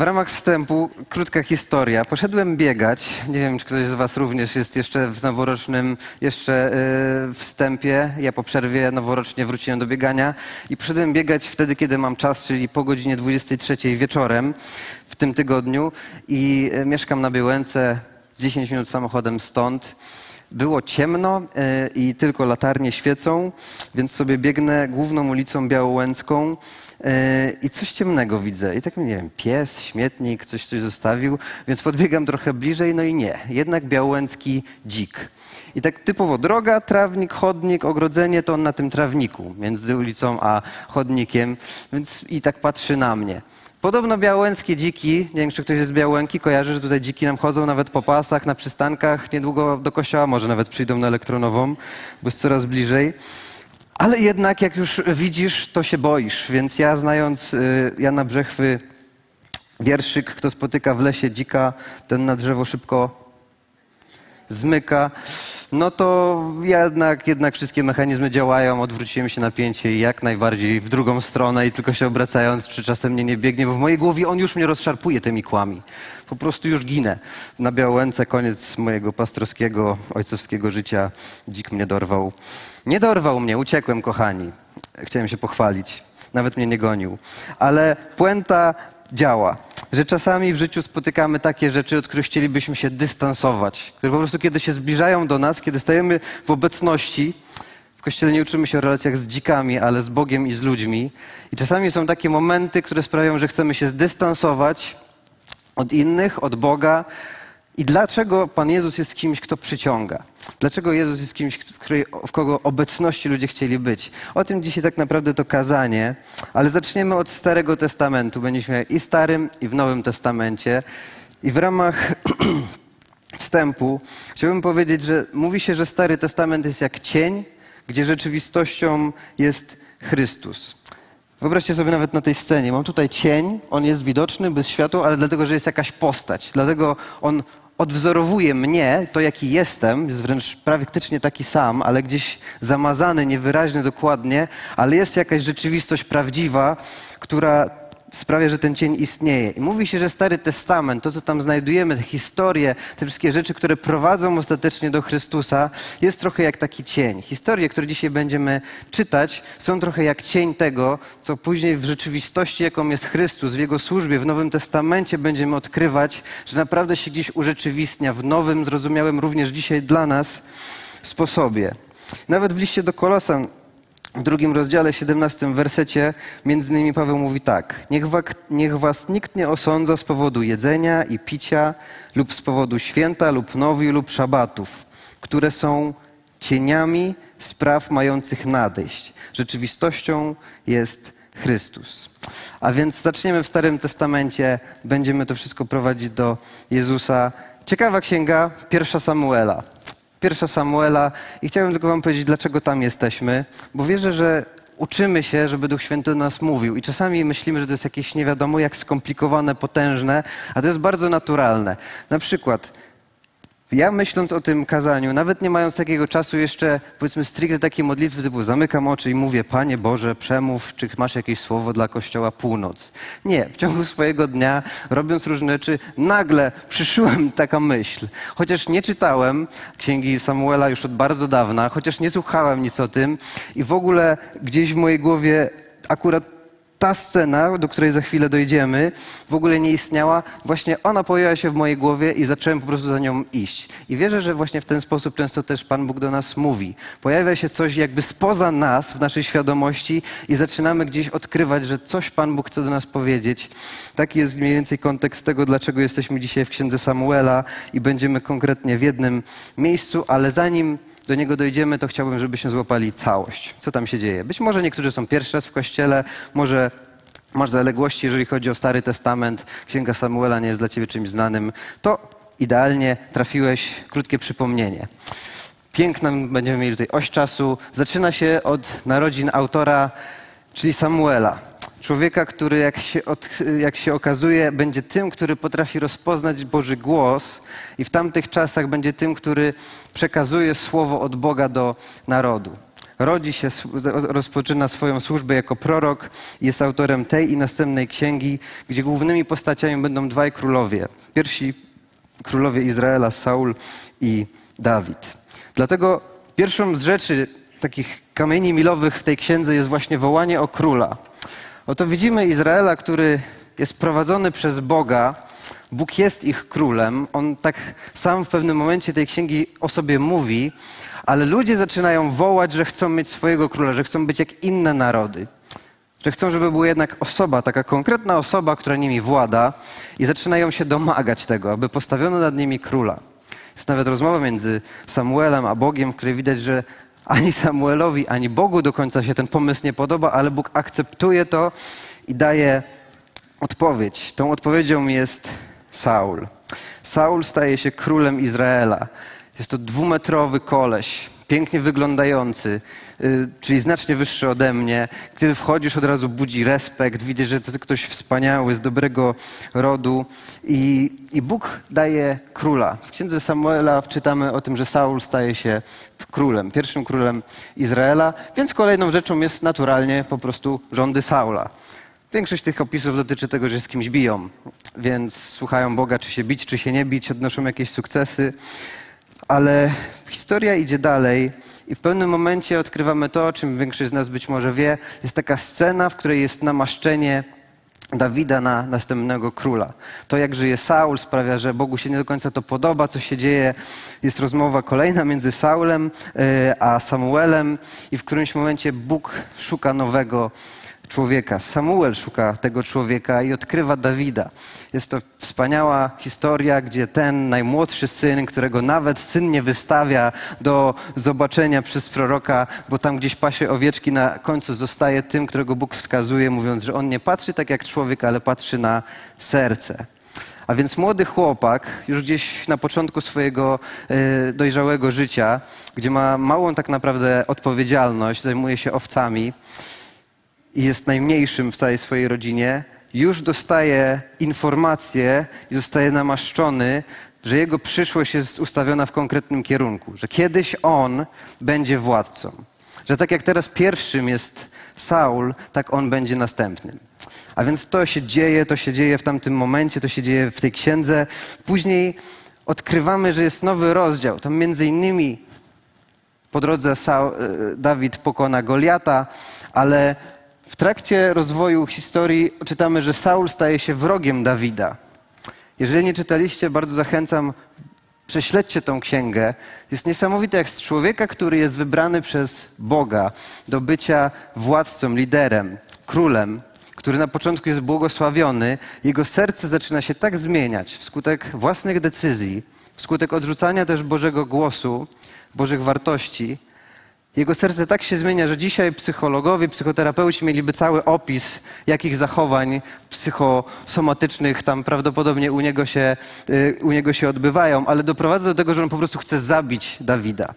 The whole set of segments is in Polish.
w ramach wstępu krótka historia. Poszedłem biegać. Nie wiem, czy ktoś z Was również jest jeszcze w noworocznym jeszcze yy, wstępie. Ja po przerwie noworocznie wróciłem do biegania i poszedłem biegać wtedy, kiedy mam czas, czyli po godzinie 23 wieczorem w tym tygodniu i yy, mieszkam na Białęce z 10 minut samochodem stąd. Było ciemno e, i tylko latarnie świecą, więc sobie biegnę główną ulicą Białołęcką e, i coś ciemnego widzę. I tak, nie wiem, pies, śmietnik, coś coś zostawił, więc podbiegam trochę bliżej, no i nie. Jednak białołęcki dzik. I tak typowo droga, trawnik, chodnik, ogrodzenie, to on na tym trawniku między ulicą a chodnikiem, więc i tak patrzy na mnie. Podobno białęckie dziki, nie wiem czy ktoś jest z Białęki, kojarzy, że tutaj dziki nam chodzą nawet po pasach, na przystankach, niedługo do kościoła może nawet przyjdą na elektronową, bo jest coraz bliżej. Ale jednak jak już widzisz, to się boisz, więc ja znając y, Jana Brzechwy wierszyk, kto spotyka w lesie dzika, ten na drzewo szybko zmyka no to jednak, jednak wszystkie mechanizmy działają, odwróciłem się napięcie i jak najbardziej w drugą stronę i tylko się obracając, czy czasem mnie nie biegnie, bo w mojej głowie on już mnie rozszarpuje tymi kłami. Po prostu już ginę. Na Białęce koniec mojego pastorskiego, ojcowskiego życia. Dzik mnie dorwał. Nie dorwał mnie, uciekłem, kochani. Chciałem się pochwalić. Nawet mnie nie gonił. Ale puenta działa. Że czasami w życiu spotykamy takie rzeczy, od których chcielibyśmy się dystansować, które po prostu kiedy się zbliżają do nas, kiedy stajemy w obecności, w kościele nie uczymy się o relacjach z dzikami, ale z Bogiem i z ludźmi. I czasami są takie momenty, które sprawiają, że chcemy się zdystansować od innych, od Boga, i dlaczego Pan Jezus jest kimś, kto przyciąga? Dlaczego Jezus jest kimś, w, której, w kogo obecności ludzie chcieli być? O tym dzisiaj tak naprawdę to kazanie, ale zaczniemy od Starego Testamentu. Będziemy i w Starym, i w Nowym Testamencie. I w ramach wstępu chciałbym powiedzieć, że mówi się, że Stary Testament jest jak cień, gdzie rzeczywistością jest Chrystus. Wyobraźcie sobie nawet na tej scenie. Mam tutaj cień, on jest widoczny bez światła, ale dlatego, że jest jakaś postać. Dlatego on odwzorowuje mnie, to jaki jestem, jest wręcz praktycznie taki sam, ale gdzieś zamazany, niewyraźny dokładnie, ale jest jakaś rzeczywistość prawdziwa, która sprawia, że ten cień istnieje. I mówi się, że Stary Testament, to co tam znajdujemy, te historie, te wszystkie rzeczy, które prowadzą ostatecznie do Chrystusa, jest trochę jak taki cień. Historie, które dzisiaj będziemy czytać, są trochę jak cień tego, co później w rzeczywistości, jaką jest Chrystus, w Jego służbie, w Nowym Testamencie będziemy odkrywać, że naprawdę się gdzieś urzeczywistnia w nowym, zrozumiałym również dzisiaj dla nas sposobie. Nawet w liście do Kolosan w drugim rozdziale, 17 wersecie, między innymi Paweł mówi tak: niech, niech was nikt nie osądza z powodu jedzenia i picia, lub z powodu święta, lub nowi, lub szabatów, które są cieniami spraw mających nadejść. Rzeczywistością jest Chrystus. A więc zaczniemy w Starym Testamencie, będziemy to wszystko prowadzić do Jezusa. Ciekawa księga, pierwsza Samuela pierwsza Samuela i chciałbym tylko wam powiedzieć, dlaczego tam jesteśmy, bo wierzę, że uczymy się, żeby Duch Święty do nas mówił i czasami myślimy, że to jest jakieś nie wiadomo jak skomplikowane, potężne, a to jest bardzo naturalne. Na przykład ja myśląc o tym kazaniu, nawet nie mając takiego czasu jeszcze, powiedzmy stricte takiej modlitwy typu zamykam oczy i mówię, Panie Boże, przemów, czy masz jakieś słowo dla Kościoła Północ. Nie, w ciągu swojego dnia, robiąc różne rzeczy, nagle przyszła mi taka myśl. Chociaż nie czytałem Księgi Samuela już od bardzo dawna, chociaż nie słuchałem nic o tym i w ogóle gdzieś w mojej głowie akurat ta scena, do której za chwilę dojdziemy, w ogóle nie istniała. Właśnie ona pojawiła się w mojej głowie i zacząłem po prostu za nią iść. I wierzę, że właśnie w ten sposób często też Pan Bóg do nas mówi. Pojawia się coś jakby spoza nas, w naszej świadomości i zaczynamy gdzieś odkrywać, że coś Pan Bóg chce do nas powiedzieć. Taki jest mniej więcej kontekst tego, dlaczego jesteśmy dzisiaj w Księdze Samuela i będziemy konkretnie w jednym miejscu, ale zanim do niego dojdziemy, to chciałbym, żebyśmy złapali całość. Co tam się dzieje? Być może niektórzy są pierwszy raz w kościele, może masz zaległości, jeżeli chodzi o Stary Testament, Księga Samuela nie jest dla ciebie czymś znanym, to idealnie trafiłeś, krótkie przypomnienie. Piękną będziemy mieli tutaj oś czasu. Zaczyna się od narodzin autora, czyli Samuela. Człowieka, który jak się, od, jak się okazuje, będzie tym, który potrafi rozpoznać Boży głos i w tamtych czasach będzie tym, który przekazuje słowo od Boga do narodu. rodzi się, rozpoczyna swoją służbę jako prorok, jest autorem tej i następnej księgi, gdzie głównymi postaciami będą dwaj królowie. Pierwsi królowie Izraela, Saul i Dawid. Dlatego pierwszą z rzeczy, takich kamieni milowych w tej księdze jest właśnie wołanie o króla. Oto widzimy Izraela, który jest prowadzony przez Boga. Bóg jest ich królem. On tak sam w pewnym momencie tej księgi o sobie mówi, ale ludzie zaczynają wołać, że chcą mieć swojego króla, że chcą być jak inne narody. Że chcą, żeby była jednak osoba, taka konkretna osoba, która nimi włada, i zaczynają się domagać tego, aby postawiono nad nimi króla. Jest nawet rozmowa między Samuelem a Bogiem, w której widać, że ani Samuelowi, ani Bogu do końca się ten pomysł nie podoba, ale Bóg akceptuje to i daje odpowiedź. Tą odpowiedzią jest Saul. Saul staje się królem Izraela. Jest to dwumetrowy koleś, pięknie wyglądający, y, czyli znacznie wyższy ode mnie. Kiedy wchodzisz, od razu budzi respekt, widzisz, że to ktoś wspaniały, z dobrego rodu. I, I Bóg daje króla. W księdze Samuela czytamy o tym, że Saul staje się królem, pierwszym królem Izraela, więc kolejną rzeczą jest naturalnie po prostu rządy Saula. Większość tych opisów dotyczy tego, że z kimś biją, więc słuchają Boga, czy się bić, czy się nie bić, odnoszą jakieś sukcesy. Ale historia idzie dalej i w pewnym momencie odkrywamy to, o czym większość z nas być może wie. Jest taka scena, w której jest namaszczenie Dawida na następnego króla. To, jak żyje Saul, sprawia, że Bogu się nie do końca to podoba, co się dzieje. Jest rozmowa kolejna między Saulem e, a Samuelem, i w którymś momencie Bóg szuka nowego człowieka. Samuel szuka tego człowieka i odkrywa Dawida. Jest to wspaniała historia, gdzie ten najmłodszy syn, którego nawet syn nie wystawia do zobaczenia przez proroka, bo tam gdzieś pasie owieczki, na końcu zostaje tym, którego Bóg wskazuje, mówiąc, że on nie patrzy tak jak człowiek, ale patrzy na serce. A więc młody chłopak, już gdzieś na początku swojego y, dojrzałego życia, gdzie ma małą tak naprawdę odpowiedzialność, zajmuje się owcami, i jest najmniejszym w całej swojej rodzinie, już dostaje informację i zostaje namaszczony, że jego przyszłość jest ustawiona w konkretnym kierunku, że kiedyś on będzie władcą. Że tak jak teraz pierwszym jest Saul, tak on będzie następnym. A więc to się dzieje, to się dzieje w tamtym momencie, to się dzieje w tej księdze. Później odkrywamy, że jest nowy rozdział. Tam między innymi po drodze Saul, e, Dawid pokona Goliata, ale w trakcie rozwoju historii czytamy, że Saul staje się wrogiem Dawida. Jeżeli nie czytaliście, bardzo zachęcam, prześledźcie tą księgę. Jest niesamowite, jak z człowieka, który jest wybrany przez Boga do bycia władcą, liderem, królem, który na początku jest błogosławiony, jego serce zaczyna się tak zmieniać wskutek własnych decyzji, wskutek odrzucania też Bożego głosu, Bożych wartości, jego serce tak się zmienia, że dzisiaj psychologowie, psychoterapeuci mieliby cały opis, jakich zachowań psychosomatycznych tam prawdopodobnie u niego, się, y, u niego się odbywają, ale doprowadza do tego, że on po prostu chce zabić Dawida.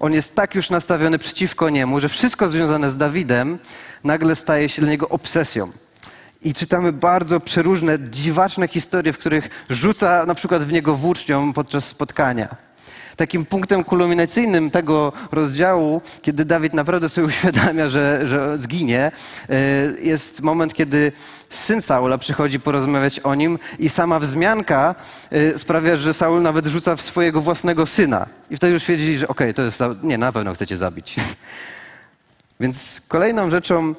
On jest tak już nastawiony przeciwko niemu, że wszystko związane z Dawidem nagle staje się dla niego obsesją. I czytamy bardzo przeróżne, dziwaczne historie, w których rzuca na przykład w niego włócznią podczas spotkania takim punktem kulminacyjnym tego rozdziału, kiedy Dawid naprawdę sobie uświadamia, że, że zginie, e, jest moment, kiedy syn Saula przychodzi porozmawiać o nim i sama wzmianka e, sprawia, że Saul nawet rzuca w swojego własnego syna. I wtedy już wiedzieli, że okej, okay, to jest... Nie, na pewno chcecie zabić. Więc kolejną rzeczą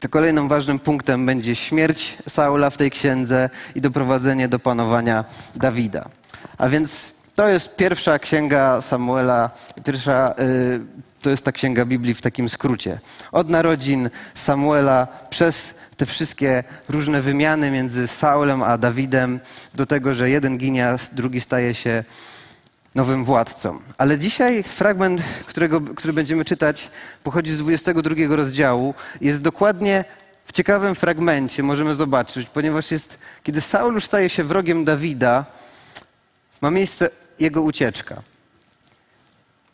to kolejnym ważnym punktem będzie śmierć Saula w tej księdze i doprowadzenie do panowania Dawida. A więc to jest pierwsza księga Samuela, pierwsza, y, to jest ta księga Biblii w takim skrócie. Od narodzin Samuela przez te wszystkie różne wymiany między Saulem a Dawidem, do tego, że jeden ginie, a drugi staje się nowym władcą. Ale dzisiaj fragment, którego, który będziemy czytać, pochodzi z 22 rozdziału. Jest dokładnie w ciekawym fragmencie, możemy zobaczyć, ponieważ jest, kiedy Saul już staje się wrogiem Dawida, ma miejsce jego ucieczka.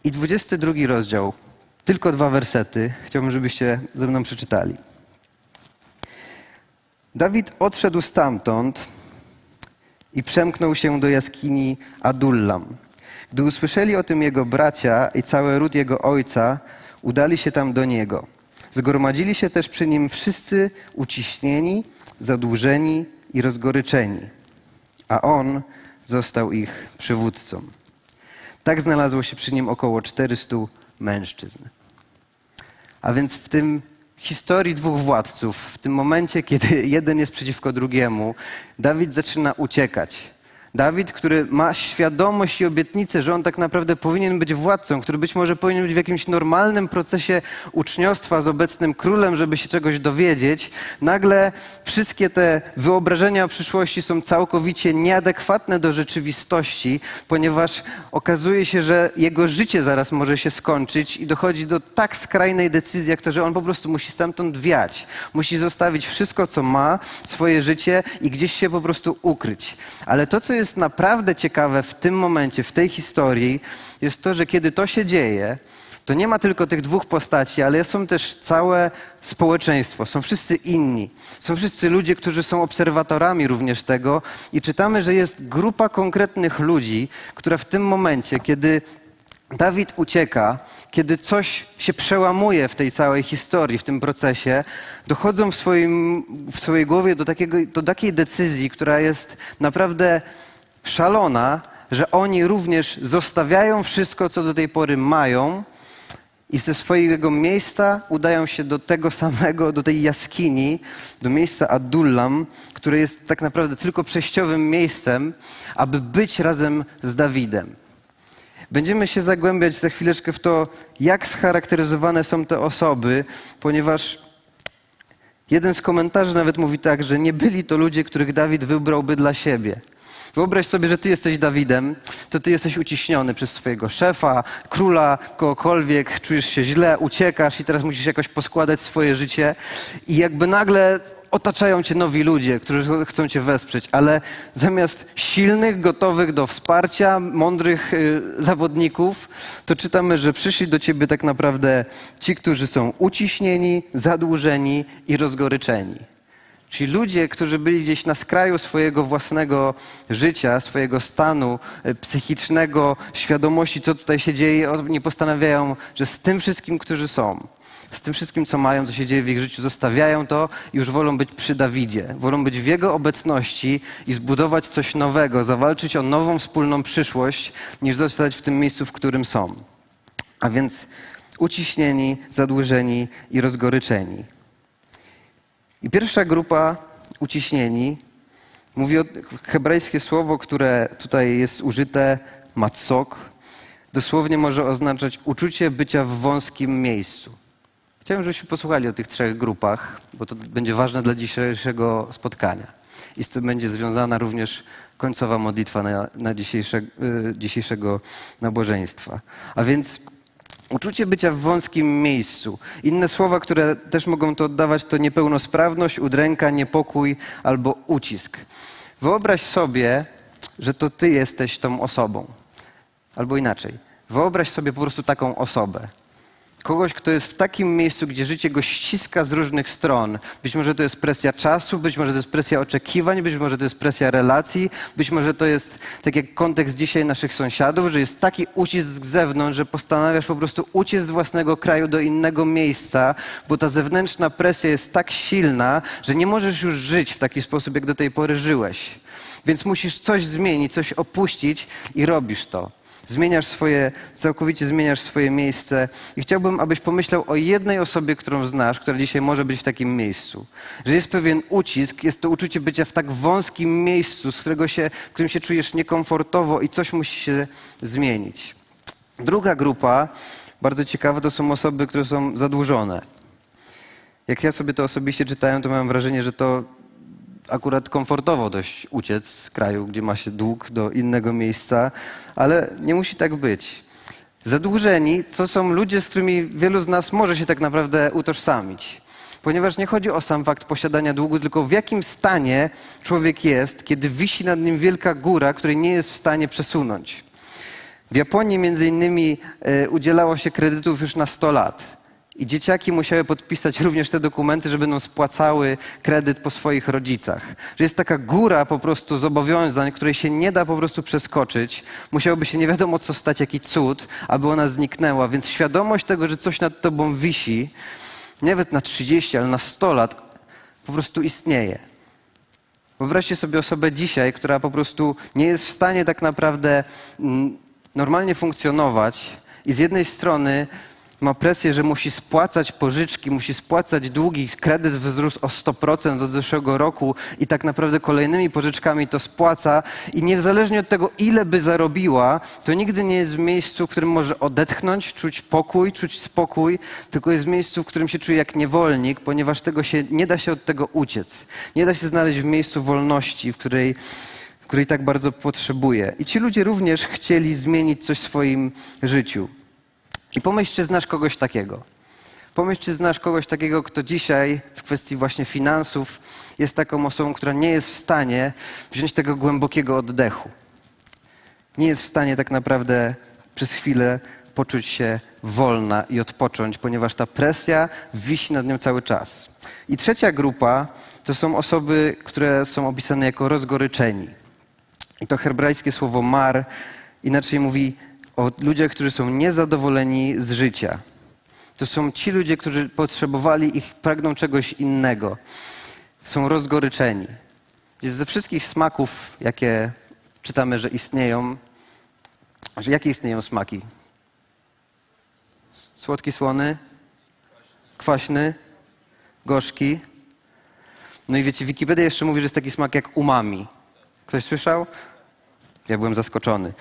I 22 rozdział, tylko dwa wersety, chciałbym, żebyście ze mną przeczytali. Dawid odszedł stamtąd i przemknął się do jaskini Adullam. Gdy usłyszeli o tym jego bracia i cały ród jego ojca, udali się tam do niego. Zgromadzili się też przy nim wszyscy uciśnieni, zadłużeni i rozgoryczeni, a on został ich przywódcą. Tak znalazło się przy nim około 400 mężczyzn. A więc w tym historii dwóch władców, w tym momencie, kiedy jeden jest przeciwko drugiemu, Dawid zaczyna uciekać. Dawid, który ma świadomość i obietnicę, że on tak naprawdę powinien być władcą, który być może powinien być w jakimś normalnym procesie uczniostwa z obecnym królem, żeby się czegoś dowiedzieć, nagle wszystkie te wyobrażenia o przyszłości są całkowicie nieadekwatne do rzeczywistości, ponieważ okazuje się, że jego życie zaraz może się skończyć i dochodzi do tak skrajnej decyzji, jak to, że on po prostu musi stamtąd wiać. Musi zostawić wszystko, co ma, swoje życie i gdzieś się po prostu ukryć. Ale to, co jest jest naprawdę ciekawe w tym momencie, w tej historii, jest to, że kiedy to się dzieje, to nie ma tylko tych dwóch postaci, ale są też całe społeczeństwo, są wszyscy inni. Są wszyscy ludzie, którzy są obserwatorami również tego i czytamy, że jest grupa konkretnych ludzi, która w tym momencie, kiedy Dawid ucieka, kiedy coś się przełamuje w tej całej historii, w tym procesie, dochodzą w, swoim, w swojej głowie do, takiego, do takiej decyzji, która jest naprawdę szalona, że oni również zostawiają wszystko, co do tej pory mają i ze swojego miejsca udają się do tego samego, do tej jaskini, do miejsca Adullam, które jest tak naprawdę tylko przejściowym miejscem, aby być razem z Dawidem. Będziemy się zagłębiać za chwileczkę w to, jak scharakteryzowane są te osoby, ponieważ jeden z komentarzy nawet mówi tak, że nie byli to ludzie, których Dawid wybrałby dla siebie. Wyobraź sobie, że ty jesteś Dawidem, to ty jesteś uciśniony przez swojego szefa, króla, kogokolwiek, czujesz się źle, uciekasz i teraz musisz jakoś poskładać swoje życie i jakby nagle otaczają cię nowi ludzie, którzy chcą cię wesprzeć, ale zamiast silnych, gotowych do wsparcia, mądrych y, zawodników, to czytamy, że przyszli do ciebie tak naprawdę ci, którzy są uciśnieni, zadłużeni i rozgoryczeni. Czyli ludzie, którzy byli gdzieś na skraju swojego własnego życia, swojego stanu e, psychicznego, świadomości, co tutaj się dzieje, oni postanawiają, że z tym wszystkim, którzy są, z tym wszystkim, co mają, co się dzieje w ich życiu, zostawiają to i już wolą być przy Dawidzie. Wolą być w jego obecności i zbudować coś nowego, zawalczyć o nową wspólną przyszłość, niż zostać w tym miejscu, w którym są. A więc uciśnieni, zadłużeni i rozgoryczeni. I pierwsza grupa uciśnieni mówi o hebrajskie słowo, które tutaj jest użyte, matsok, dosłownie może oznaczać uczucie bycia w wąskim miejscu. Chciałbym, żebyśmy posłuchali o tych trzech grupach, bo to będzie ważne dla dzisiejszego spotkania. I z tym będzie związana również końcowa modlitwa na, na dzisiejsze, y, dzisiejszego nabożeństwa. A więc Uczucie bycia w wąskim miejscu. Inne słowa, które też mogą to oddawać, to niepełnosprawność, udręka, niepokój albo ucisk. Wyobraź sobie, że to ty jesteś tą osobą. Albo inaczej. Wyobraź sobie po prostu taką osobę. Kogoś, kto jest w takim miejscu, gdzie życie go ściska z różnych stron. Być może to jest presja czasu, być może to jest presja oczekiwań, być może to jest presja relacji, być może to jest, tak jak kontekst dzisiaj naszych sąsiadów, że jest taki ucisk z zewnątrz, że postanawiasz po prostu uciec z własnego kraju do innego miejsca, bo ta zewnętrzna presja jest tak silna, że nie możesz już żyć w taki sposób, jak do tej pory żyłeś. Więc musisz coś zmienić, coś opuścić i robisz to. Zmieniasz swoje, całkowicie zmieniasz swoje miejsce. I chciałbym, abyś pomyślał o jednej osobie, którą znasz, która dzisiaj może być w takim miejscu. Że jest pewien ucisk, jest to uczucie bycia w tak wąskim miejscu, z którego się, w którym się czujesz niekomfortowo i coś musi się zmienić. Druga grupa, bardzo ciekawa, to są osoby, które są zadłużone. Jak ja sobie to osobiście czytałem, to miałem wrażenie, że to akurat komfortowo dość uciec z kraju, gdzie ma się dług do innego miejsca, ale nie musi tak być. Zadłużeni to są ludzie, z którymi wielu z nas może się tak naprawdę utożsamić. Ponieważ nie chodzi o sam fakt posiadania długu, tylko w jakim stanie człowiek jest, kiedy wisi nad nim wielka góra, której nie jest w stanie przesunąć. W Japonii między innymi e, udzielało się kredytów już na 100 lat. I dzieciaki musiały podpisać również te dokumenty, że będą spłacały kredyt po swoich rodzicach. Że jest taka góra po prostu zobowiązań, której się nie da po prostu przeskoczyć. Musiałoby się nie wiadomo co stać, jaki cud, aby ona zniknęła. Więc świadomość tego, że coś nad tobą wisi, nawet na 30, ale na 100 lat, po prostu istnieje. Wyobraźcie sobie osobę dzisiaj, która po prostu nie jest w stanie tak naprawdę mm, normalnie funkcjonować i z jednej strony ma presję, że musi spłacać pożyczki, musi spłacać długi, kredyt wzrósł o 100% od zeszłego roku i tak naprawdę kolejnymi pożyczkami to spłaca i niezależnie od tego, ile by zarobiła, to nigdy nie jest w miejscu, w którym może odetchnąć, czuć pokój, czuć spokój, tylko jest w miejscu, w którym się czuje jak niewolnik, ponieważ tego się, nie da się od tego uciec. Nie da się znaleźć w miejscu wolności, w której której tak bardzo potrzebuje. I ci ludzie również chcieli zmienić coś w swoim życiu. I pomyśl, czy znasz kogoś takiego. Pomyśl, czy znasz kogoś takiego, kto dzisiaj w kwestii właśnie finansów jest taką osobą, która nie jest w stanie wziąć tego głębokiego oddechu. Nie jest w stanie tak naprawdę przez chwilę poczuć się wolna i odpocząć, ponieważ ta presja wisi nad nią cały czas. I trzecia grupa to są osoby, które są opisane jako rozgoryczeni. I to hebrajskie słowo mar inaczej mówi o ludziach, którzy są niezadowoleni z życia. To są ci ludzie, którzy potrzebowali ich, pragną czegoś innego. Są rozgoryczeni. Ze wszystkich smaków, jakie czytamy, że istnieją, że jakie istnieją smaki? Słodki, słony, kwaśny, gorzki. No i wiecie, Wikipedia jeszcze mówi, że jest taki smak jak umami. Ktoś słyszał? Ja byłem zaskoczony.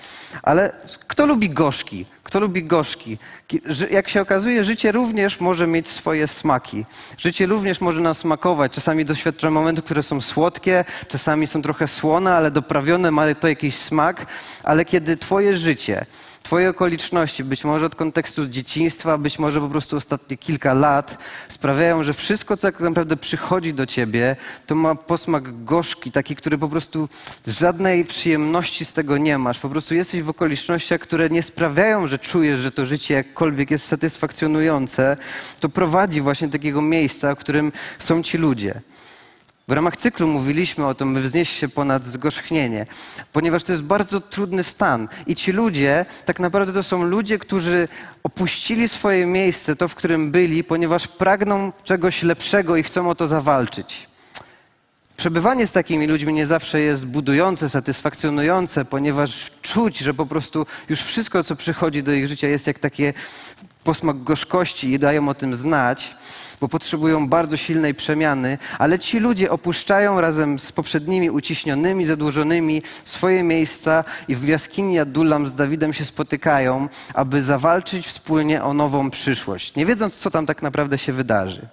Ale kto lubi gorzki? Kto lubi gorzki? Jak się okazuje, życie również może mieć swoje smaki. Życie również może nas smakować. Czasami doświadczamy momentów, które są słodkie, czasami są trochę słone, ale doprawione, ma to jakiś smak. Ale kiedy twoje życie Twoje okoliczności, być może od kontekstu dzieciństwa, być może po prostu ostatnie kilka lat, sprawiają, że wszystko, co tak naprawdę przychodzi do ciebie, to ma posmak gorzki, taki, który po prostu żadnej przyjemności z tego nie masz. Po prostu jesteś w okolicznościach, które nie sprawiają, że czujesz, że to życie jakkolwiek jest satysfakcjonujące. To prowadzi właśnie do takiego miejsca, w którym są ci ludzie. W ramach cyklu mówiliśmy o tym, wznieść się ponad zgorzchnienie, ponieważ to jest bardzo trudny stan. I ci ludzie, tak naprawdę to są ludzie, którzy opuścili swoje miejsce, to w którym byli, ponieważ pragną czegoś lepszego i chcą o to zawalczyć. Przebywanie z takimi ludźmi nie zawsze jest budujące, satysfakcjonujące, ponieważ czuć, że po prostu już wszystko, co przychodzi do ich życia, jest jak takie posmak gorzkości i dają o tym znać bo potrzebują bardzo silnej przemiany, ale ci ludzie opuszczają razem z poprzednimi uciśnionymi, zadłużonymi swoje miejsca i w jaskini Adullam z Dawidem się spotykają, aby zawalczyć wspólnie o nową przyszłość, nie wiedząc, co tam tak naprawdę się wydarzy.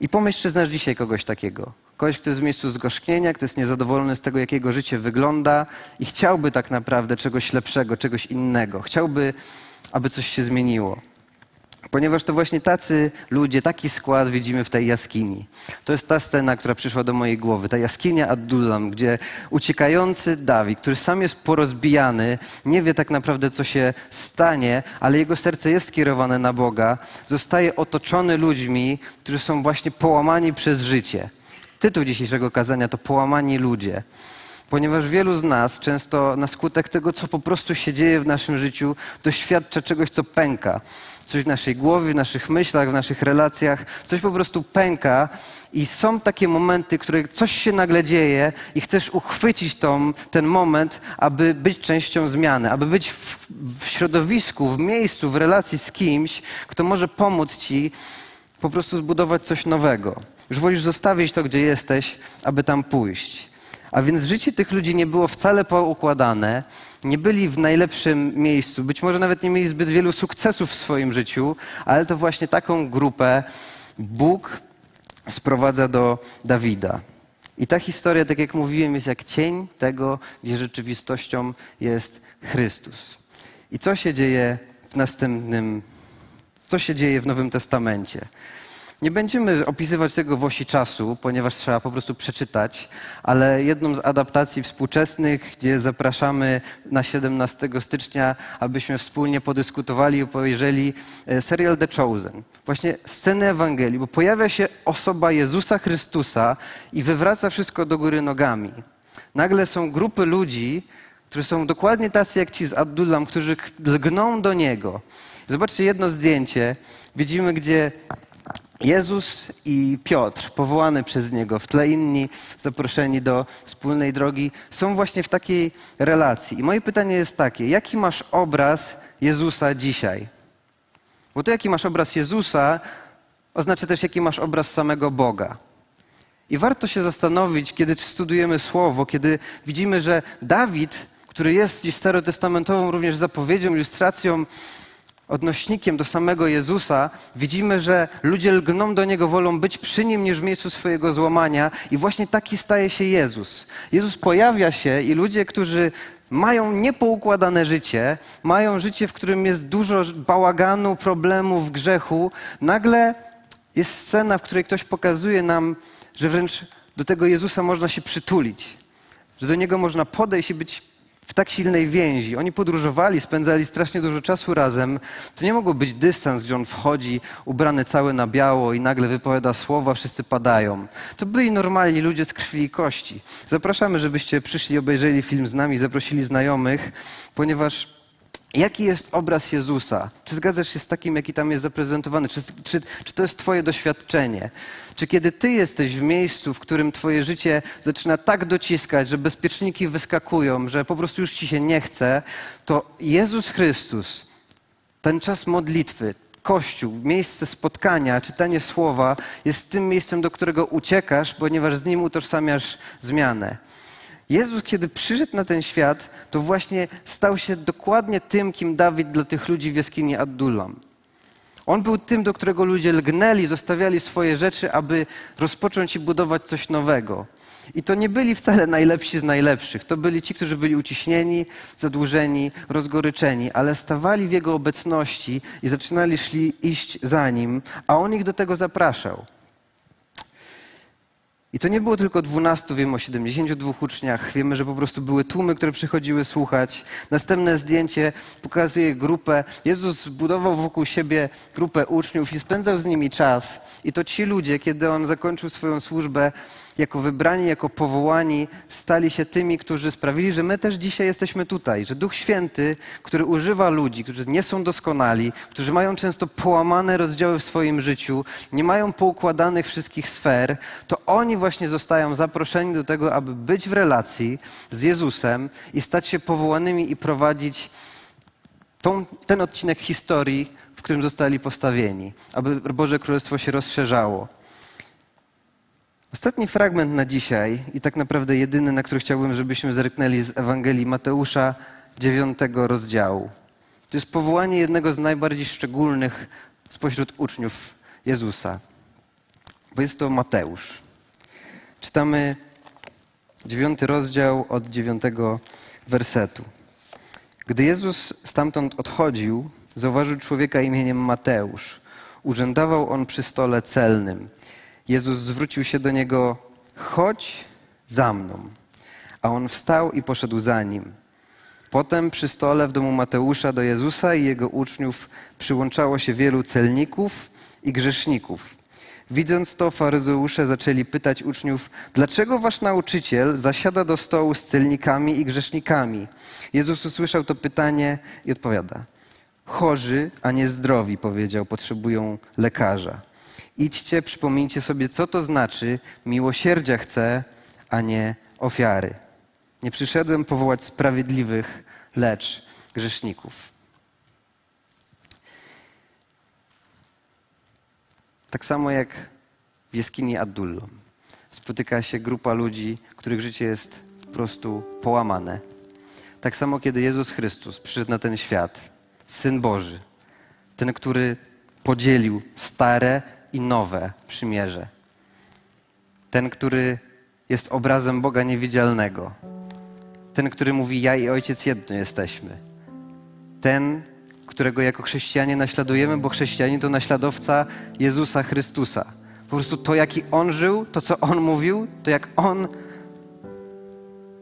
I pomyśl, czy znasz dzisiaj kogoś takiego. Kogoś, kto jest w miejscu zgorzknienia, kto jest niezadowolony z tego, jak jego życie wygląda i chciałby tak naprawdę czegoś lepszego, czegoś innego. Chciałby, aby coś się zmieniło. Ponieważ to właśnie tacy ludzie, taki skład widzimy w tej jaskini. To jest ta scena, która przyszła do mojej głowy. Ta jaskinia Adullam, gdzie uciekający Dawid, który sam jest porozbijany, nie wie tak naprawdę, co się stanie, ale jego serce jest skierowane na Boga, zostaje otoczony ludźmi, którzy są właśnie połamani przez życie. Tytuł dzisiejszego kazania to Połamani ludzie ponieważ wielu z nas często na skutek tego, co po prostu się dzieje w naszym życiu, doświadcza czegoś, co pęka. Coś w naszej głowie, w naszych myślach, w naszych relacjach, coś po prostu pęka i są takie momenty, które coś się nagle dzieje i chcesz uchwycić tą, ten moment, aby być częścią zmiany, aby być w, w środowisku, w miejscu, w relacji z kimś, kto może pomóc ci po prostu zbudować coś nowego. Już wolisz zostawić to, gdzie jesteś, aby tam pójść. A więc życie tych ludzi nie było wcale poukładane, nie byli w najlepszym miejscu, być może nawet nie mieli zbyt wielu sukcesów w swoim życiu, ale to właśnie taką grupę Bóg sprowadza do Dawida. I ta historia, tak jak mówiłem, jest jak cień tego, gdzie rzeczywistością jest Chrystus. I co się dzieje w następnym, co się dzieje w Nowym Testamencie? Nie będziemy opisywać tego w osi czasu, ponieważ trzeba po prostu przeczytać, ale jedną z adaptacji współczesnych, gdzie zapraszamy na 17 stycznia, abyśmy wspólnie podyskutowali i obejrzeli e, serial The Chosen. Właśnie sceny Ewangelii, bo pojawia się osoba Jezusa Chrystusa i wywraca wszystko do góry nogami. Nagle są grupy ludzi, którzy są dokładnie tacy jak ci z Adullam, którzy lgną do Niego. Zobaczcie jedno zdjęcie. Widzimy, gdzie Jezus i Piotr, powołany przez Niego, w tle inni zaproszeni do wspólnej drogi, są właśnie w takiej relacji. I moje pytanie jest takie: jaki masz obraz Jezusa dzisiaj? Bo to, jaki masz obraz Jezusa, oznacza też, jaki masz obraz samego Boga. I warto się zastanowić, kiedy studujemy Słowo, kiedy widzimy, że Dawid, który jest dziś starotestamentową również zapowiedzią, ilustracją odnośnikiem do samego Jezusa, widzimy, że ludzie lgną do Niego, wolą być przy Nim niż w miejscu swojego złamania i właśnie taki staje się Jezus. Jezus pojawia się i ludzie, którzy mają niepoukładane życie, mają życie, w którym jest dużo bałaganu, problemów, grzechu, nagle jest scena, w której ktoś pokazuje nam, że wręcz do tego Jezusa można się przytulić, że do Niego można podejść i być w tak silnej więzi. Oni podróżowali, spędzali strasznie dużo czasu razem. To nie mogło być dystans, gdzie on wchodzi ubrany cały na biało i nagle wypowiada słowa, wszyscy padają. To byli normalni ludzie z krwi i kości. Zapraszamy, żebyście przyszli, obejrzeli film z nami, zaprosili znajomych, ponieważ Jaki jest obraz Jezusa? Czy zgadzasz się z takim, jaki tam jest zaprezentowany? Czy, czy, czy, to jest Twoje doświadczenie? Czy kiedy Ty jesteś w miejscu, w którym Twoje życie zaczyna tak dociskać, że bezpieczniki wyskakują, że po prostu już Ci się nie chce, to Jezus Chrystus, ten czas modlitwy, Kościół, miejsce spotkania, czytanie słowa jest tym miejscem, do którego uciekasz, ponieważ z nim utożsamiasz zmianę. Jezus, kiedy przyszedł na ten świat, to właśnie stał się dokładnie tym, kim Dawid dla tych ludzi w jaskini Adullam. On był tym, do którego ludzie lgnęli, zostawiali swoje rzeczy, aby rozpocząć i budować coś nowego. I to nie byli wcale najlepsi z najlepszych. To byli ci, którzy byli uciśnieni, zadłużeni, rozgoryczeni, ale stawali w Jego obecności i zaczynali szli iść za Nim, a On ich do tego zapraszał. I to nie było tylko 12, wiemy o 72 uczniach, wiemy, że po prostu były tłumy, które przychodziły słuchać. Następne zdjęcie pokazuje grupę. Jezus zbudował wokół siebie grupę uczniów i spędzał z nimi czas. I to ci ludzie, kiedy on zakończył swoją służbę, jako wybrani, jako powołani, stali się tymi, którzy sprawili, że my też dzisiaj jesteśmy tutaj, że Duch Święty, który używa ludzi, którzy nie są doskonali, którzy mają często połamane rozdziały w swoim życiu, nie mają poukładanych wszystkich sfer, to oni właśnie zostają zaproszeni do tego, aby być w relacji z Jezusem i stać się powołanymi i prowadzić tą, ten odcinek historii, w którym zostali postawieni, aby Boże Królestwo się rozszerzało. Ostatni fragment na dzisiaj i tak naprawdę jedyny, na który chciałbym, żebyśmy zerknęli z Ewangelii Mateusza, dziewiątego rozdziału. To jest powołanie jednego z najbardziej szczególnych spośród uczniów Jezusa, bo jest to Mateusz. Czytamy dziewiąty rozdział od dziewiątego wersetu. Gdy Jezus stamtąd odchodził, zauważył człowieka imieniem Mateusz. Urzędował on przy stole celnym. Jezus zwrócił się do niego: Chodź za mną. A on wstał i poszedł za nim. Potem przy stole w domu Mateusza do Jezusa i jego uczniów przyłączało się wielu celników i grzeszników. Widząc to, faryzeusze zaczęli pytać uczniów, dlaczego wasz nauczyciel zasiada do stołu z celnikami i grzesznikami? Jezus usłyszał to pytanie i odpowiada: Chorzy, a nie zdrowi, powiedział, potrzebują lekarza. Idźcie, przypomnijcie sobie, co to znaczy miłosierdzia chcę, a nie ofiary. Nie przyszedłem powołać sprawiedliwych, lecz grzeszników. Tak samo jak w jaskini Adullo spotyka się grupa ludzi, których życie jest po prostu połamane. Tak samo kiedy Jezus Chrystus przyszedł na ten świat, Syn Boży, ten, który podzielił stare i nowe przymierze. Ten, który jest obrazem Boga niewidzialnego. Ten, który mówi: Ja i Ojciec jedno jesteśmy. Ten, którego jako chrześcijanie naśladujemy, bo chrześcijanin to naśladowca Jezusa Chrystusa. Po prostu to, jaki On żył, to, co On mówił, to jak On,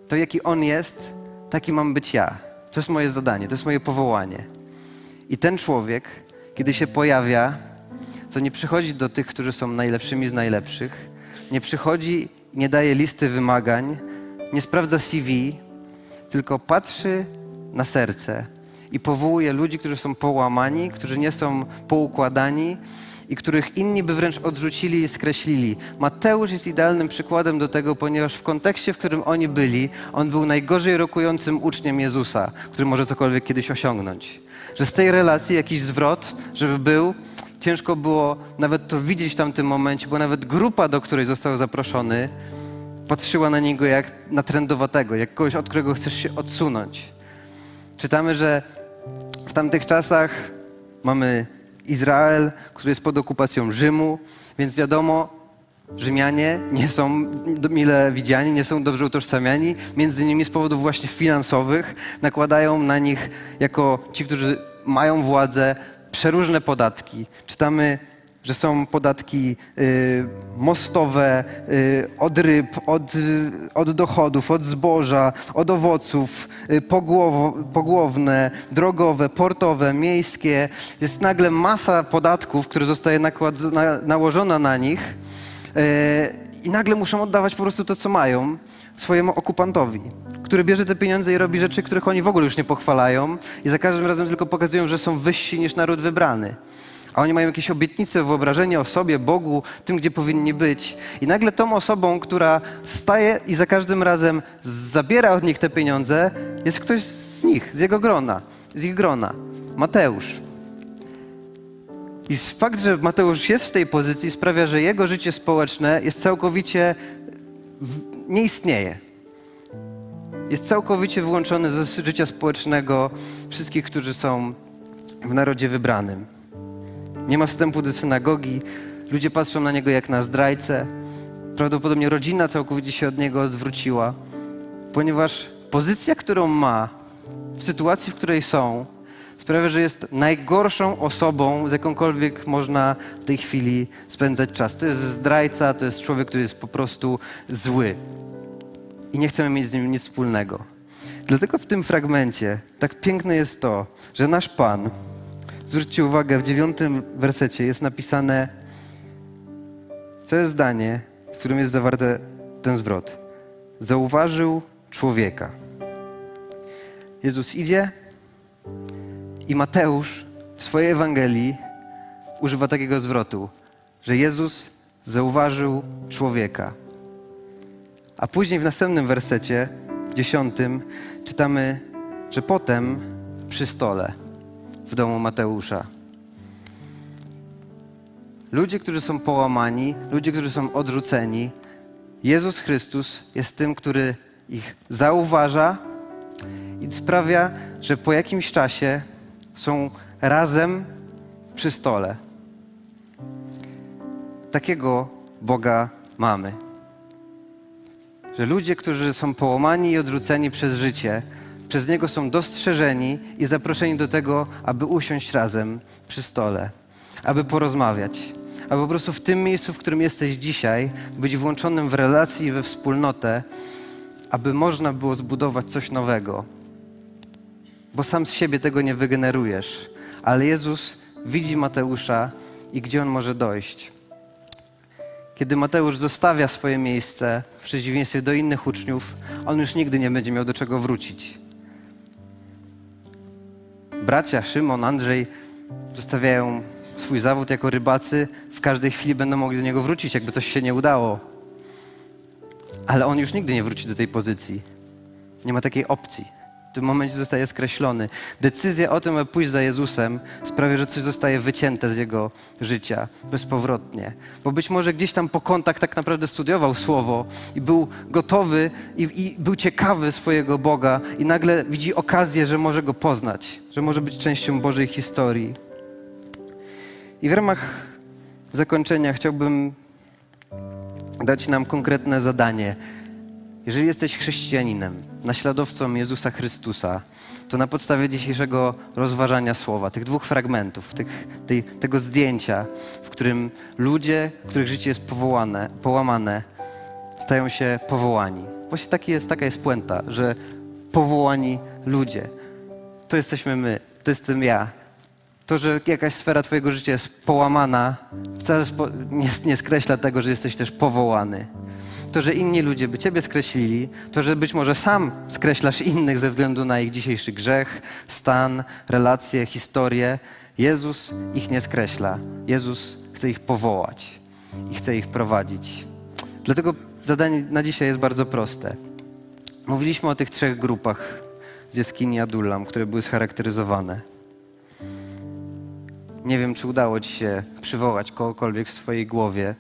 to jaki On jest, taki mam być ja. To jest moje zadanie, to jest moje powołanie. I ten człowiek, kiedy się pojawia, to nie przychodzi do tych, którzy są najlepszymi z najlepszych, nie przychodzi, nie daje listy wymagań, nie sprawdza CV, tylko patrzy na serce i powołuje ludzi, którzy są połamani, którzy nie są poukładani i których inni by wręcz odrzucili i skreślili. Mateusz jest idealnym przykładem do tego, ponieważ w kontekście, w którym oni byli, on był najgorzej rokującym uczniem Jezusa, który może cokolwiek kiedyś osiągnąć. Że z tej relacji jakiś zwrot, żeby był, ciężko było nawet to widzieć w tamtym momencie, bo nawet grupa, do której został zaproszony, patrzyła na niego jak na trendowatego, jak kogoś, od którego chcesz się odsunąć. Czytamy, że w tamtych czasach mamy Izrael, który jest pod okupacją Rzymu, więc wiadomo, Rzymianie nie są mile widziani, nie są dobrze utożsamiani, między innymi z powodów właśnie finansowych. Nakładają na nich, jako ci, którzy mają władzę, przeróżne podatki. Czytamy że są podatki y, mostowe y, od ryb, od, y, od, dochodów, od zboża, od owoców, y, pogłowo, pogłowne, drogowe, portowe, miejskie. Jest nagle masa podatków, które zostaje na, nałożona na nich y, i nagle muszą oddawać po prostu to, co mają swojemu okupantowi, który bierze te pieniądze i robi rzeczy, których oni w ogóle już nie pochwalają i za każdym razem tylko pokazują, że są wyżsi niż naród wybrany a oni mają jakieś obietnice, wyobrażenie o sobie, Bogu, tym, gdzie powinni być. I nagle tą osobą, która staje i za każdym razem zabiera od nich te pieniądze, jest ktoś z nich, z jego grona, z ich grona. Mateusz. I fakt, że Mateusz jest w tej pozycji, sprawia, że jego życie społeczne jest całkowicie. W... nie istnieje. Jest całkowicie wyłączony ze życia społecznego wszystkich, którzy są w narodzie wybranym nie ma wstępu do synagogi, ludzie patrzą na niego jak na zdrajcę. Prawdopodobnie rodzina całkowicie się od niego odwróciła, ponieważ pozycja, którą ma w sytuacji, w której są, sprawia, że jest najgorszą osobą, z jakąkolwiek można w tej chwili spędzać czas. To jest zdrajca, to jest człowiek, który jest po prostu zły. I nie chcemy mieć z nim nic wspólnego. Dlatego w tym fragmencie tak piękne jest to, że nasz Pan Zwróćcie uwagę, w dziewiątym wersecie jest napisane całe zdanie, w którym jest zawarty ten zwrot. Zauważył człowieka. Jezus idzie i Mateusz w swojej Ewangelii używa takiego zwrotu, że Jezus zauważył człowieka. A później w następnym wersecie, dziesiątym, czytamy, że potem przy stole w domu Mateusza. Ludzie, którzy są połamani, ludzie, którzy są odrzuceni, Jezus Chrystus jest tym, który ich zauważa i sprawia, że po jakimś czasie są razem przy stole. Takiego Boga mamy. Że ludzie, którzy są połamani i odrzuceni przez życie, przez Niego są dostrzeżeni i zaproszeni do tego, aby usiąść razem przy stole, aby porozmawiać, aby po prostu w tym miejscu, w którym jesteś dzisiaj, być włączonym w relacje i we wspólnotę, aby można było zbudować coś nowego. Bo sam z siebie tego nie wygenerujesz, ale Jezus widzi Mateusza i gdzie on może dojść. Kiedy Mateusz zostawia swoje miejsce, w przeciwieństwie do innych uczniów, on już nigdy nie będzie miał do czego wrócić bracia Szymon, Andrzej zostawiają swój zawód jako rybacy, w każdej chwili będą mogli do niego wrócić, jakby coś się nie udało. Ale on już nigdy nie wróci do tej pozycji. Nie ma takiej opcji w tym momencie zostaje skreślony. Decyzja o tym, aby pójść za Jezusem, sprawia, że coś zostaje wycięte z jego życia bezpowrotnie. Bo być może gdzieś tam po kątach tak naprawdę studiował Słowo i był gotowy i, i był ciekawy swojego Boga i nagle widzi okazję, że może go poznać, że może być częścią Bożej historii. I w ramach zakończenia chciałbym dać nam konkretne zadanie Jeżeli jesteś chrześcijaninem, naśladowcą Jezusa Chrystusa, to na podstawie dzisiejszego rozważania słowa, tych dwóch fragmentów, tych, tej, tego zdjęcia, w którym ludzie, których życie jest powołane, połamane, stają się powołani. Właśnie taki jest, taka jest puenta, że powołani ludzie, to jesteśmy my, to jestem ja. To, że jakaś sfera Twojego życia jest połamana, wcale nie, nie skreśla tego, że jesteś też powołany to, że inni ludzie by ciebie skreślili, to, że być może sam skreślasz innych ze względu na ich dzisiejszy grzech, stan, relacje, historię. Jezus ich nie skreśla. Jezus chce ich powołać i chce ich prowadzić. Dlatego zadanie na dzisiaj jest bardzo proste. Mówiliśmy o tych trzech grupach z jaskini Adullam, które były scharakteryzowane. Nie wiem, czy udało Ci się przywołać kogokolwiek w swojej głowie,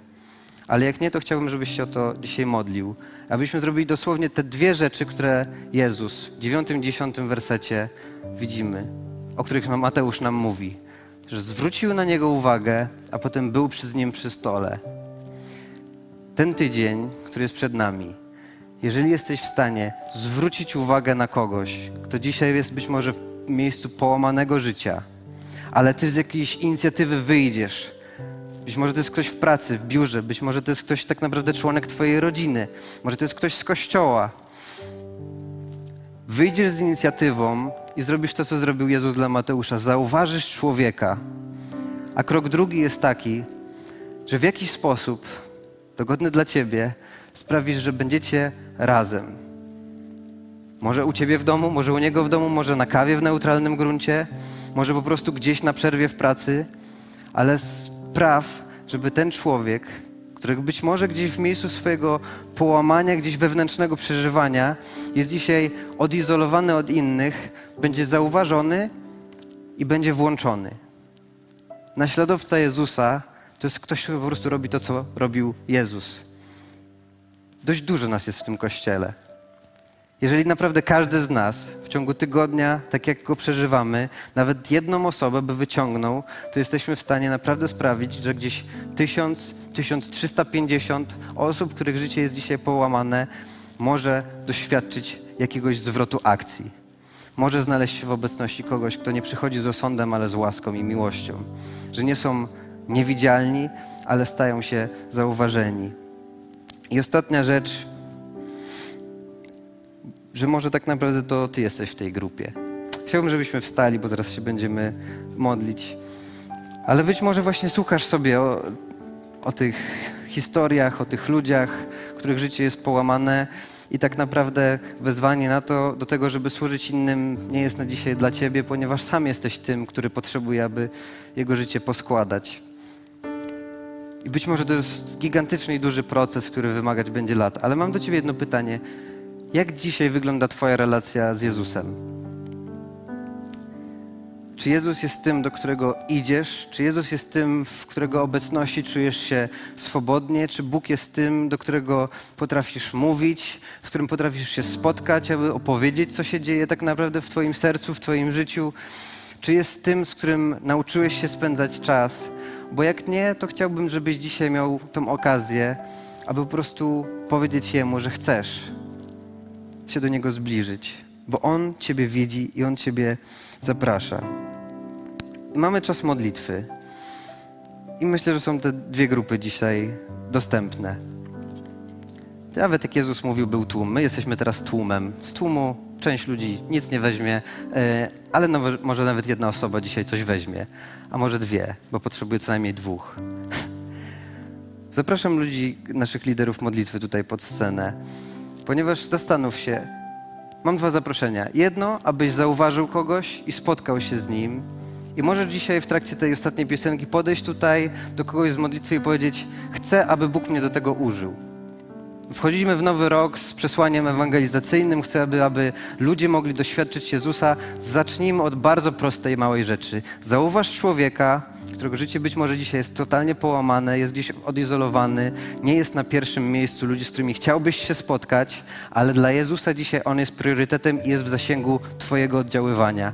ale jak nie, to chciałbym, żebyś się o to dzisiaj modlił. Abyśmy zrobili dosłownie te dwie rzeczy, które Jezus w dziewiątym, dziesiątym wersecie widzimy, o których Mateusz nam mówi. Że zwrócił na niego uwagę, a potem był przy nim przy stole. Ten tydzień, który jest przed nami, jeżeli jesteś w stanie zwrócić uwagę na kogoś, kto dzisiaj jest być może w miejscu połamanego życia, ale ty z jakiejś inicjatywy wyjdziesz, być może to jest ktoś w pracy, w biurze, być może to jest ktoś tak naprawdę członek Twojej rodziny, może to jest ktoś z kościoła. Wyjdziesz z inicjatywą i zrobisz to, co zrobił Jezus dla Mateusza. Zauważysz człowieka. A krok drugi jest taki, że w jakiś sposób, dogodny dla Ciebie, sprawisz, że będziecie razem. Może u Ciebie w domu, może u niego w domu, może na kawie w neutralnym gruncie, może po prostu gdzieś na przerwie w pracy, ale praw, żeby ten człowiek, którego być może gdzieś w miejscu swojego połamania, gdzieś wewnętrznego przeżywania, jest dzisiaj odizolowany od innych, będzie zauważony i będzie włączony. Naśladowca Jezusa to jest ktoś, kto po prostu robi to, co robił Jezus. Dość dużo nas jest w tym kościele. Jeżeli naprawdę każdy z nas w ciągu tygodnia, tak jak go przeżywamy, nawet jedną osobę by wyciągnął, to jesteśmy w stanie naprawdę sprawić, że gdzieś 1000, 1350 osób, których życie jest dzisiaj połamane, może doświadczyć jakiegoś zwrotu akcji. Może znaleźć się w obecności kogoś, kto nie przychodzi z osądem, ale z łaską i miłością. Że nie są niewidzialni, ale stają się zauważeni. I ostatnia rzecz, że może tak naprawdę to Ty jesteś w tej grupie. Chciałbym, żebyśmy wstali, bo zaraz się będziemy modlić. Ale być może właśnie słuchasz sobie o, o tych historiach, o tych ludziach, których życie jest połamane i tak naprawdę wezwanie na to, do tego, żeby służyć innym, nie jest na dzisiaj dla Ciebie, ponieważ sam jesteś tym, który potrzebuje, aby jego życie poskładać. I być może to jest gigantyczny i duży proces, który wymagać będzie lat, ale mam do Ciebie jedno pytanie. Jak dzisiaj wygląda Twoja relacja z Jezusem? Czy Jezus jest tym, do którego idziesz? Czy Jezus jest tym, w którego obecności czujesz się swobodnie? Czy Bóg jest tym, do którego potrafisz mówić, z którym potrafisz się spotkać, aby opowiedzieć, co się dzieje tak naprawdę w Twoim sercu, w Twoim życiu? Czy jest tym, z którym nauczyłeś się spędzać czas? Bo jak nie, to chciałbym, żebyś dzisiaj miał tą okazję, aby po prostu powiedzieć Jemu, że chcesz, się do Niego zbliżyć, bo On Ciebie widzi i On Ciebie zaprasza. Mamy czas modlitwy i myślę, że są te dwie grupy dzisiaj dostępne. Nawet jak Jezus mówił, był tłum. My jesteśmy teraz tłumem. Z tłumu część ludzi nic nie weźmie, e, ale może nawet jedna osoba dzisiaj coś weźmie, a może dwie, bo potrzebuje co najmniej dwóch. Zapraszam ludzi, naszych liderów modlitwy tutaj pod scenę ponieważ zastanów się, mam dwa zaproszenia. Jedno, abyś zauważył kogoś i spotkał się z nim. I możesz dzisiaj w trakcie tej ostatniej piosenki podejść tutaj do kogoś z modlitwy i powiedzieć: Chcę, aby Bóg mnie do tego użył. Wchodzimy w nowy rok z przesłaniem ewangelizacyjnym. Chcę, aby, aby ludzie mogli doświadczyć Jezusa. Zacznijmy od bardzo prostej, małej rzeczy. Zauważ człowieka, którego życie być może dzisiaj jest totalnie połamane, jest gdzieś odizolowany, nie jest na pierwszym miejscu ludzi, z którymi chciałbyś się spotkać, ale dla Jezusa dzisiaj On jest priorytetem i jest w zasięgu Twojego oddziaływania.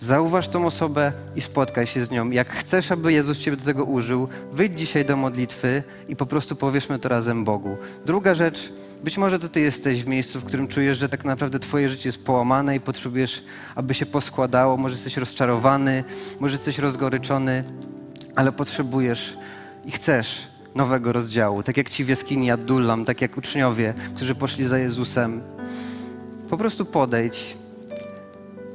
Zauważ tą osobę i spotkaj się z nią. Jak chcesz, aby Jezus Ciebie do tego użył, wyjdź dzisiaj do modlitwy i po prostu powieszmy to razem Bogu. Druga rzecz, być może to Ty jesteś w miejscu, w którym czujesz, że tak naprawdę Twoje życie jest połamane i potrzebujesz, aby się poskładało. Może jesteś rozczarowany, może jesteś rozgoryczony, ale potrzebujesz i chcesz nowego rozdziału. Tak jak ci w jaskini Adullam, tak jak uczniowie, którzy poszli za Jezusem. Po prostu podejdź.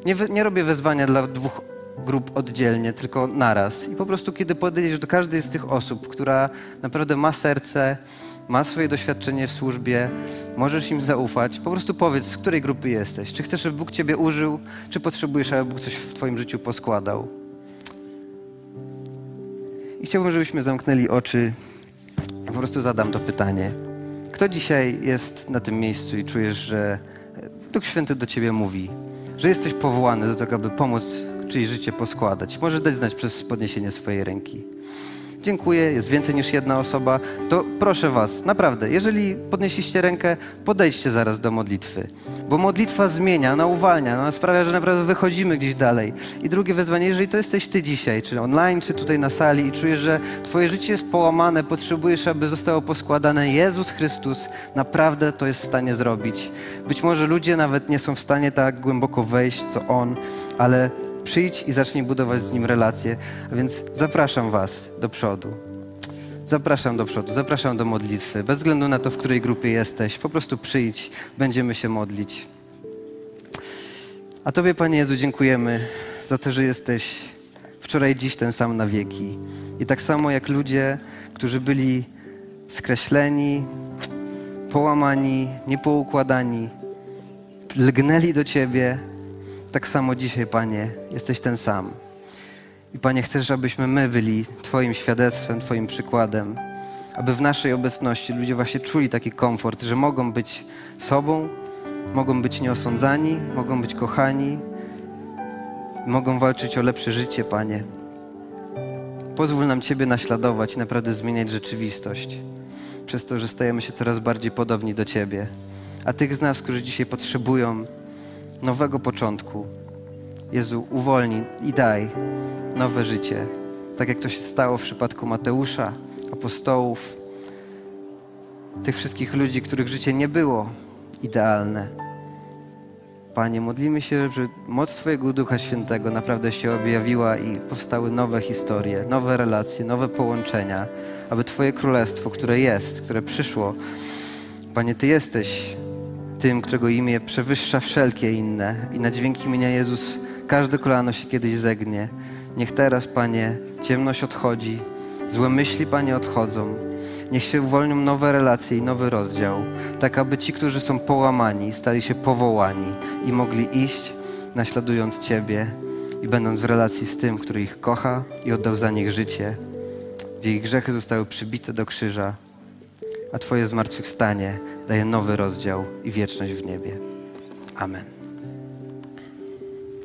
Nie, nie robię wezwania dla dwóch grup oddzielnie, tylko naraz. I po prostu, kiedy podejdziesz do każdej z tych osób, która naprawdę ma serce, ma swoje doświadczenie w służbie, możesz im zaufać, po prostu powiedz, z której grupy jesteś. Czy chcesz, żeby Bóg Ciebie użył, czy potrzebujesz, aby Bóg coś w Twoim życiu poskładał. I chciałbym, żebyśmy zamknęli oczy. Po prostu zadam to pytanie. Kto dzisiaj jest na tym miejscu i czujesz, że Duch Święty do ciebie mówi, że jesteś powołany do tego, aby pomóc czyjeś życie poskładać? Możesz dać znać przez podniesienie swojej ręki. Dziękuję, jest więcej niż jedna osoba. To proszę Was, naprawdę, jeżeli podnieśliście rękę, podejdźcie zaraz do modlitwy. Bo modlitwa zmienia, ona uwalnia, ona sprawia, że naprawdę wychodzimy gdzieś dalej. I drugie wezwanie, jeżeli to jesteś Ty dzisiaj, czy online, czy tutaj na sali i czujesz, że Twoje życie jest połamane, potrzebujesz, aby zostało poskładane, Jezus Chrystus naprawdę to jest w stanie zrobić. Być może ludzie nawet nie są w stanie tak głęboko wejść, co On, ale przyjdź i zacznij budować z Nim relacje. A więc zapraszam Was do przodu. Zapraszam do przodu, zapraszam do modlitwy. Bez względu na to, w której grupie jesteś, po prostu przyjdź, będziemy się modlić. A Tobie, Panie Jezu, dziękujemy za to, że jesteś wczoraj, dziś ten sam na wieki. I tak samo jak ludzie, którzy byli skreśleni, połamani, niepoukładani, lgnęli do Ciebie, tak samo dzisiaj, Panie, jesteś ten sam. I Panie, chcesz, abyśmy my byli Twoim świadectwem, Twoim przykładem, aby w naszej obecności ludzie właśnie czuli taki komfort, że mogą być sobą, mogą być nieosądzani, mogą być kochani, mogą walczyć o lepsze życie, Panie. Pozwól nam Ciebie naśladować naprawdę zmieniać rzeczywistość, przez to, że stajemy się coraz bardziej podobni do Ciebie. A tych z nas, którzy dzisiaj potrzebują nowego początku, Jezu, uwolnij i daj nowe życie. Tak jak to się stało w przypadku Mateusza, apostołów, tych wszystkich ludzi, których życie nie było idealne. Panie, modlimy się, żeby moc Twojego Ducha Świętego naprawdę się objawiła i powstały nowe historie, nowe relacje, nowe połączenia, aby Twoje królestwo, które jest, które przyszło, Panie, Ty jesteś tym, którego imię przewyższa wszelkie inne i na dźwięk imienia Jezus każde kolano się kiedyś zegnie. Niech teraz, Panie, ciemność odchodzi, złe myśli, Panie, odchodzą. Niech się uwolnią nowe relacje i nowy rozdział, tak aby ci, którzy są połamani, stali się powołani i mogli iść, naśladując Ciebie i będąc w relacji z tym, który ich kocha i oddał za nich życie, gdzie ich grzechy zostały przybite do krzyża, a Twoje zmartwychwstanie daje nowy rozdział i wieczność w niebie. Amen.